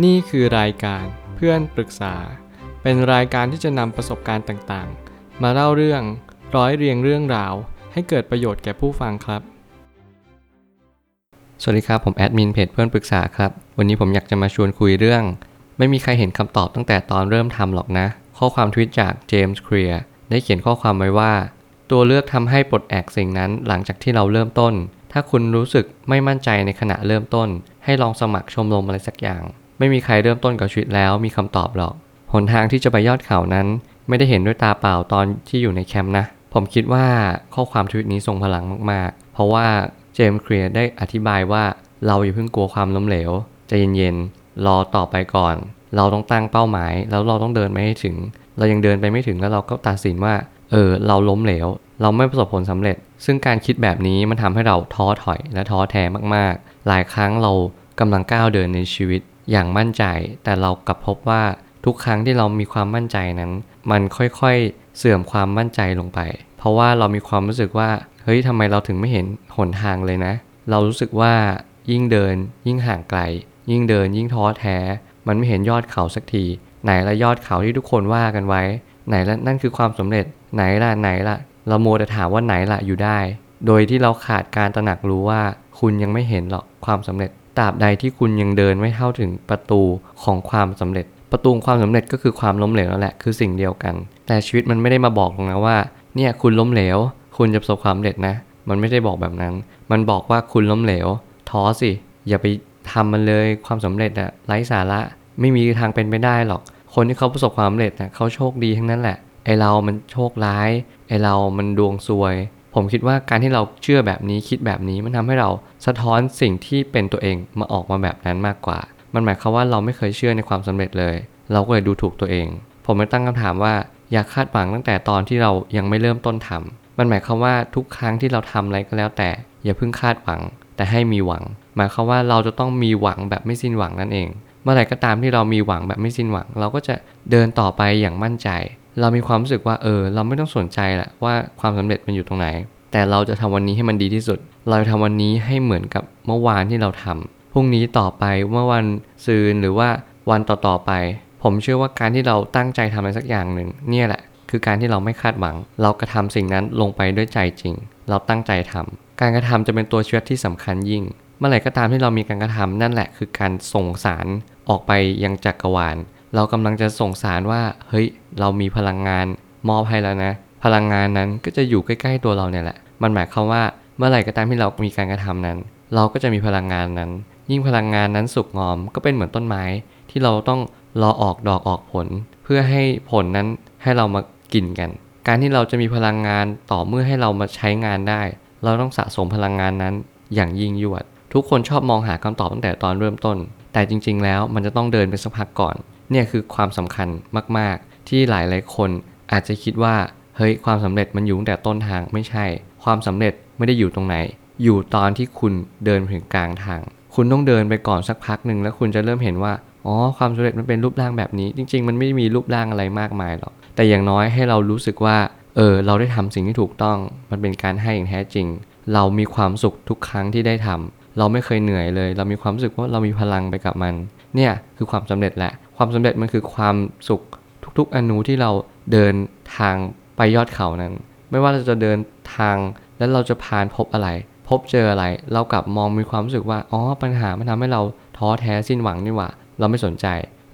นี่คือรายการเพื่อนปรึกษา เป็นรายการที่จะนำประสบการณ์ต่างๆ มาเล่าเรื่องร้อยเรียงเรื่องราว ให้เกิดประโยชน์แก่ผู้ฟังครับ สวัสดีครับ ผมแอดมินเพจเพื่อนปรึกษาครับ วันนี้ผมอยากจะมาชวนคุยเรื่อง ไม่มีใครเห็นคำตอบตั้งแต่ตอนเริ่มทำหรอกนะ ข้อความทวิตจากเจมส์เคลียร์ได้เขียนข้อความไว้ว่า ตัวเลือกทำให้ปลดแอกสิ่งนั้นหลังจากที่เราเริ่มต้น ถ้าคุณรู้สึกไม่มั่นใจในขณะเริ่มต้น ให้ลองสมัครชมรมอะไรสักอย่าง ไม่มีใครเริ่มต้นกับชีวิตแล้วมีคำตอบหรอก หนทางที่จะไปยอดเขานั้น ไม่ได้เห็นด้วยตาเปล่าตอนที่อยู่ในแคมป์นะ ผมคิดว่าข้อความทวิตนี้ทรงพลังมากๆ เพราะว่าเจมส์เคลียร์ได้อธิบายว่าเราอย่าเพิ่งกลัวความล้มเหลวใจเย็นๆ รอต่อไปก่อน เราต้องตั้งเป้าหมาย แล้วเราต้องเดินไปให้ถึง เรายังเดินไปไม่ถึงแล้วเราก็ตัดสินว่า เออ เราล้มเหลว เราไม่ประสบผลสำเร็จ ซึ่งการคิดแบบนี้มันทำให้เราท้อถอยและท้อแท้มากๆ หลายครั้งเรากำลังก้าวเดินในชีวิต อย่างมั่นใจ แต่เรากลับพบว่าทุกครั้งที่เรามีความมั่นใจนั้น มันค่อยๆเสื่อมความมั่นใจลงไป เพราะว่าเรามีความรู้สึกว่า เฮ้ยทำไมเราถึงไม่เห็นหนทางเลยนะ เรารู้สึกว่ายิ่งเดิน ยิ่งห่างไกล ยิ่งเดิน ยิ่งท้อแท้ มันไม่เห็นยอดเขาสักที ไหนละยอดเขาที่ทุกคนว่ากันไว้ ไหนละนั่นคือความสำเร็จ ไหนละไหนละเราโมแต่ถามว่าไหนละอยู่ได้ โดยที่เราขาดการตระหนักรู้ว่า คุณยังไม่เห็นหรอกความสำเร็จ ตราบใดที่คุณยังเดินไม่เท่าถึงประตูของความสำเร็จ ประตูความสำเร็จก็คือความล้มเหลวนั่นแหละคือสิ่งเดียวกัน แต่ชีวิตมันไม่ได้มาบอกนะว่า เนี่ยคุณล้มเหลว คุณจะประสบความสำเร็จนะ มันไม่ได้บอกแบบนั้น มันบอกว่าคุณล้มเหลว ท้อสิ อย่าไปทำมันเลยความสำเร็จอะไร้สาระไม่มีทางเป็นไปได้หรอก คนที่เขาประสบความสำเร็จนะเขาโชคดีทั้งนั้นแหละไอเรามันโชคร้ายไอเรามันดวงซวย ผมคิดว่าการที่เราเชื่อแบบนี้คิดแบบนี้มันทำให้เราสะท้อนสิ่งที่เป็นตัวเองมาออกมาแบบนั้นมากกว่า มันหมายความว่าเราไม่เคยเชื่อในความสำเร็จเลย เราก็เลยดูถูกตัวเอง ผมไม่ตั้งคำถามว่าอยากคาดหวังตั้งแต่ตอนที่เรายังไม่เริ่มต้นทำมันหมายความว่าทุกครั้งที่เราทำอะไรก็แล้วแต่ อย่าเพิ่งคาดหวัง แต่ให้มีหวัง หมายความว่าเราจะต้องมีหวังแบบไม่สิ้นหวังนั่นเอง เมื่อไหร่ก็ตามที่เรามีหวังแบบไม่สิ้นหวัง เราก็จะเดินต่อไปอย่างมั่นใจ เรามีความรู้สึกว่าเออ เราไม่ต้องสนใจแหละว่าความสำเร็จมันอยู่ตรงไหน แต่เราจะทำวันนี้ให้มันดีที่สุด เราจะทำวันนี้ให้เหมือนกับเมื่อวานที่เราทำพรุ่งนี้ต่อไปเมื่อวันซืนหรือว่าวันต่อๆไป ผมเชื่อว่าการที่เราตั้งใจทำอะไรสักอย่างหนึ่งเนี่ยแหละ คือการที่เราไม่คาดหวัง เรากระทำสิ่งนั้นลงไปด้วยใจจริง เราตั้งใจทำการกระทำจะเป็นตัวเชื้อที่สำคัญยิ่ง เมื่อไหร่ก็ตามที่เรามีการกระทำนั่นแหละคือการส่งสารออกไปยังจักรวาล เรากำลังจะส่งสารว่า เฮ้ย เรามีพลังงานมอบให้แล้วนะ พลังงานนั้นก็จะอยู่ใกล้ๆตัวเราเนี่ยแหละ มันหมายความว่าเมื่อไหร่ก็ตามที่เรามีการกระทำนั้น เราก็จะมีพลังงานนั้น ยิ่งพลังงานนั้นสุกงอม ก็เป็นเหมือนต้นไม้ ที่เราต้องรอออกดอกออกผล เพื่อให้ผลนั้นให้เรามากินกัน การที่เราจะมีพลังงานต่อเมื่อให้เรามาใช้งานได้ เราต้องสะสมพลังงานนั้น อย่างยิ่งยวด ทุกคนชอบมองหาคำตอบตั้งแต่ตอนเริ่มต้น แต่จริง ๆ แล้วมันจะต้องเดินไปสักพักก่อน เนี่ยคือความสำคัญมาก ๆ ที่หลายๆคนอาจจะคิดว่าเฮ้ยความสำเร็จมันอยู่ตั้งแต่ต้นทางไม่ใช่ ความสำเร็จไม่ได้อยู่ตรงไหน อยู่ตอนที่คุณเดินถึงกลางทาง คุณต้องเดินไปก่อนสักพักหนึ่งแล้วคุณจะเริ่มเห็นว่าอ๋อความสำเร็จมันเป็นรูปร่างแบบนี้ จริง ๆ มันไม่มีรูปร่างอะไรมากมายหรอกแต่อย่างน้อยให้เรารู้สึกว่าเออเราได้ทำสิ่งที่ถูกต้อง มันเป็นการให้อย่างแท้จริง เรามีความสุขทุกครั้งที่ได้ทำเราไม่เคยเหนื่อยเลย เรามีความรู้สึกว่าเรามีพลังไปกับมัน เนี่ยคือความสำเร็จแหละ ความสำเร็จมันคือความสุขทุกๆอนุที่เราเดินทางไปยอดเขานั้น ไม่ว่าเราจะเดินทางแล้วเราจะผ่านพบอะไร พบเจออะไร เรากลับมองมีความรู้สึกว่าอ๋อปัญหามันทำให้เราท้อแท้สิ้นหวังนี่หว่า เราไม่สนใจ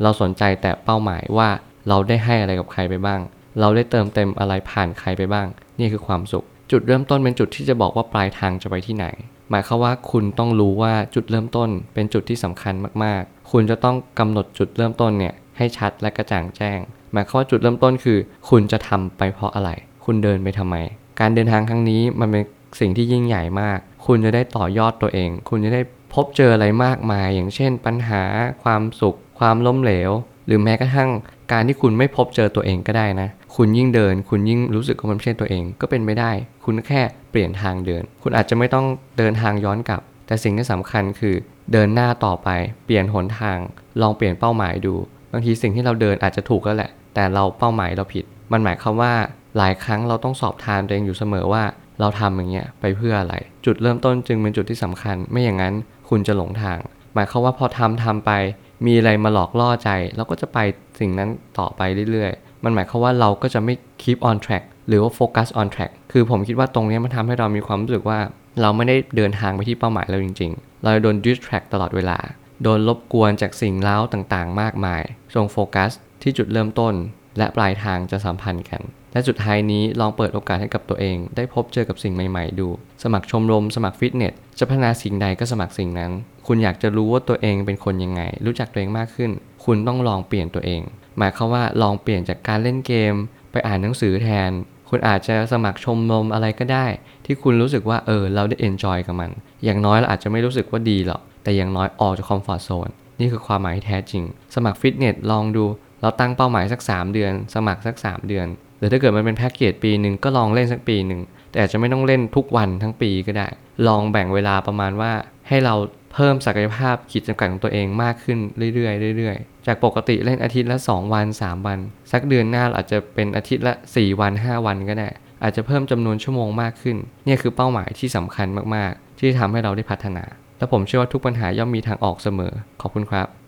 เราสนใจแต่เป้าหมายว่าเราได้ให้อะไรกับใครไปบ้าง เราได้เติมเต็มอะไรผ่านใครไปบ้าง นี่คือความสุข จุดเริ่มต้นเป็นจุดที่จะบอกว่าปลายทางจะไปที่ไหน หมายความว่าคุณต้องรู้ว่าจุดเริ่มต้นเป็นจุดที่สำคัญมากๆ คุณจะต้องกำหนดจุดเริ่มต้นเนี่ยให้ชัดและกระจ่างแจ้ง หมายความว่าจุดเริ่มต้นคือ คุณจะทำไปเพราะอะไร คุณเดินไปทำไม การเดินทางครั้งนี้มันเป็นสิ่งที่ยิ่งใหญ่มาก คุณจะได้ต่อยอดตัวเอง คุณจะได้พบเจออะไรมากมาย อย่างเช่น ปัญหา ความสุข ความล้มเหลว หรือแม้กระทั่ง การที่คุณไม่พบเจอตัวเองก็ได้นะ คุณยิ่งเดิน คุณยิ่งรู้สึกว่ามันไม่ใช่ตัวเองก็เป็นไม่ได้ คุณแค่เปลี่ยนทางเดิน คุณอาจจะไม่ต้องเดินทางย้อนกลับ แต่สิ่งที่สำคัญคือเดินหน้าต่อไป เปลี่ยนหนทาง ลองเปลี่ยนเป้าหมายดู บางทีสิ่งที่เราเดินอาจจะถูกแล้วแหละ แต่เราเป้าหมายเราผิด มันหมายความว่าหลายครั้งเราต้องสอบทานตัวเองอยู่เสมอว่า เราทำอย่างเงี้ยไปเพื่ออะไร จุดเริ่มต้นจึงเป็นจุดที่สำคัญ ไม่อย่างนั้นคุณจะหลงทาง หมายความว่าพอทำทำไป มีอะไรมาหลอกล่อใจ เราก็จะไปสิ่งนั้นต่อไปเรื่อยๆ มันหมายความว่าเราก็จะไม่ keep on track หรือว่า focus on track คือผมคิดว่าตรงนี้มันทำให้เรามีความรู้สึกว่า เราไม่ได้เดินทางไปที่เป้าหมายเราจริง ๆ เราโดน distract ตลอดเวลา โดนรบกวนจากสิ่งเล้าต่างๆ มากมายจงโฟกัสที่จุดเริ่มต้น และปลายทางจะสัมพันธ์กัน และสุดท้ายนี้ลองเปิดโอกาสให้กับตัวเอง ได้พบเจอกับสิ่งใหม่ ๆ ดู สมัครชมรม สมัครฟิตเนส จะพัฒนาสิ่งใดก็สมัครสิ่งนั้น คุณอยากจะรู้ว่าตัวเองเป็นคนยังไง รู้จักตัวเองมากขึ้น คุณต้องลองเปลี่ยนตัวเอง หมายความว่าลองเปลี่ยนจากการเล่นเกม ไปอ่านหนังสือแทน คุณอาจจะสมัครชมรมอะไรก็ได้ ที่คุณรู้สึกว่าเออเราได้ enjoy กับมัน อย่างน้อยเราอาจจะไม่รู้สึกว่าดีหรอก แต่อย่างน้อยออกจาก comfort zone นี่คือความหมายที่แท้จริง สมัครฟิตเนสลองดู เราตั้งเป้าหมายสัก 3 เดือน สมัครสัก 3 เดือน หรือถ้าเกิดมันเป็นแพ็กเกจปีหนึ่งก็ลองเล่นสักปีหนึ่ง แต่อาจจะไม่ต้องเล่นทุกวันทั้งปีก็ได้ ลองแบ่งเวลาประมาณว่า ให้เราเพิ่มศักยภาพขีดจำกัดของตัวเองมากขึ้นเรื่อยๆเรื่อยๆ จากปกติเล่นอาทิตย์ละ 2 วัน 3 วัน สักเดือนหน้าเราอาจจะเป็นอาทิตย์ละ 4 วัน 5 วันก็ได้ อาจจะเพิ่มจำนวนชั่วโมงมากขึ้น นี่คือเป้าหมายที่สำคัญมากๆ ที่ทำให้เราได้พัฒนา และผมเชื่อว่าทุกปัญหาย่อมมีทางออกเสมอ ขอบคุณครับ